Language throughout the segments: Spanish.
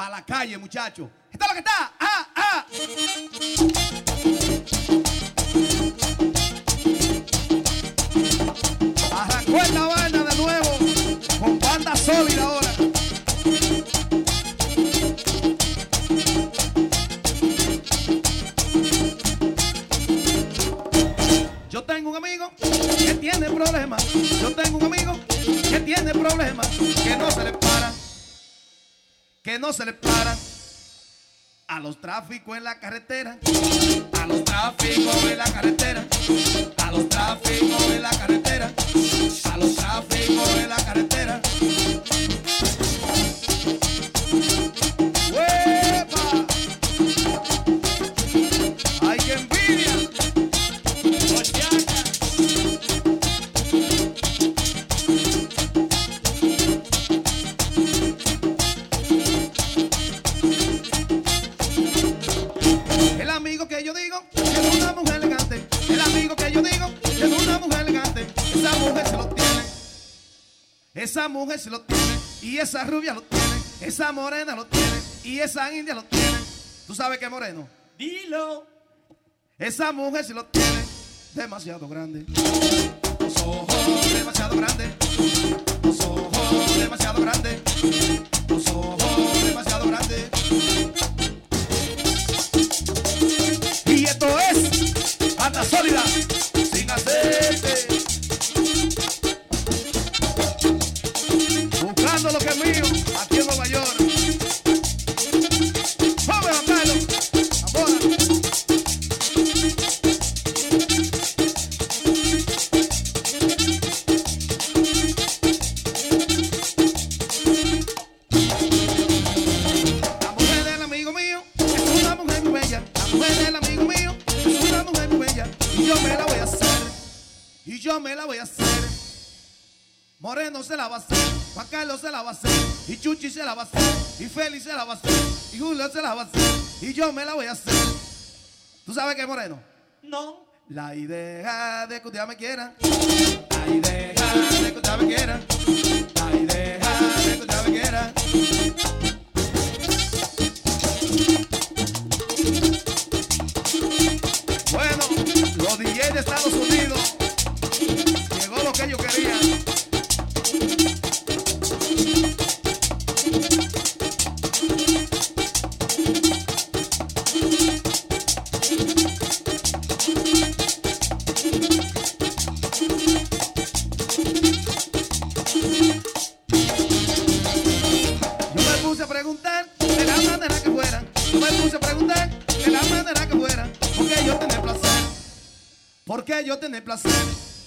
para la calle, muchachos. ¿Está lo que está? ¡Ah, ah! Arrancó esta vaina de nuevo con banda sólida ahora. Yo tengo un amigo que tiene problemas. Yo tengo un amigo que tiene problemas. Que no se le. Que no se le para. A los tráficos en la carretera. A los tráficos en la carretera. A los tráficos en la carretera. A los tráficos en la carretera. Mujer se lo tiene. Y esa rubia lo tiene. Esa morena lo tiene. Y esa india lo tiene. ¿Tú sabes qué moreno? Dilo. Esa mujer se lo tiene. Demasiado grande. Los ojos demasiado grandes. Los ojos demasiado grandes. Los ojos demasiado grandes. Lo que es mío, aquí en Nueva York. ¡Vamos, Carlos! ¡Ahora! La mujer del amigo mío es una mujer bella. La mujer del amigo mío es una mujer bella. Y yo me la voy a hacer. Y yo me la voy a hacer. Moreno se la va a hacer. Juan Carlos se la va a hacer. Y Chuchi se la va a hacer. Y Félix se la va a hacer. Y Julio se la va a hacer. Y yo me la voy a hacer. ¿Tú sabes qué, Moreno? No. La idea de que usted me quiera. La idea de que usted me quiera. La idea de que usted me quiera. Bueno, los DJs de Estados Unidos. Llegó lo que ellos querían. ¿Por qué yo tener placer?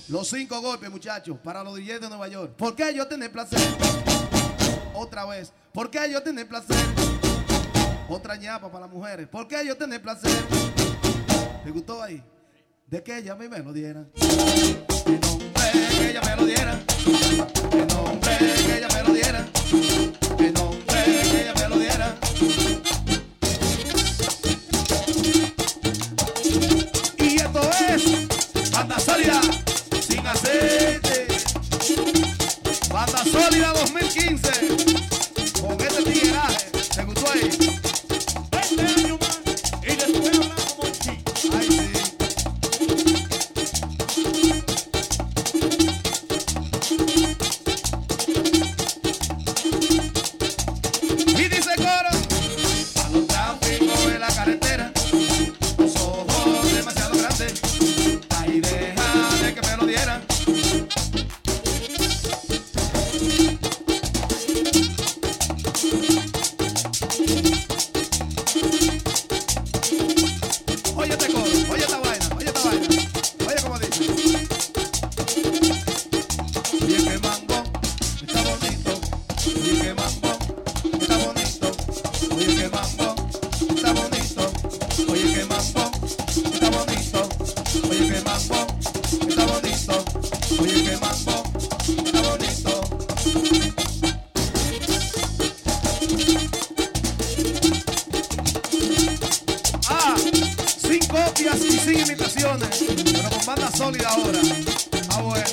Los cinco golpes, muchachos, para los DJs de Nueva York. ¿Por qué yo tener placer? Otra vez. ¿Por qué yo tener placer? Otra ñapa para las mujeres. ¿Por qué yo tener placer? ¿Te gustó ahí? De que ella me lo diera. De que ella me lo copias y sin imitaciones, pero con banda sólida ahora. Ah, bueno.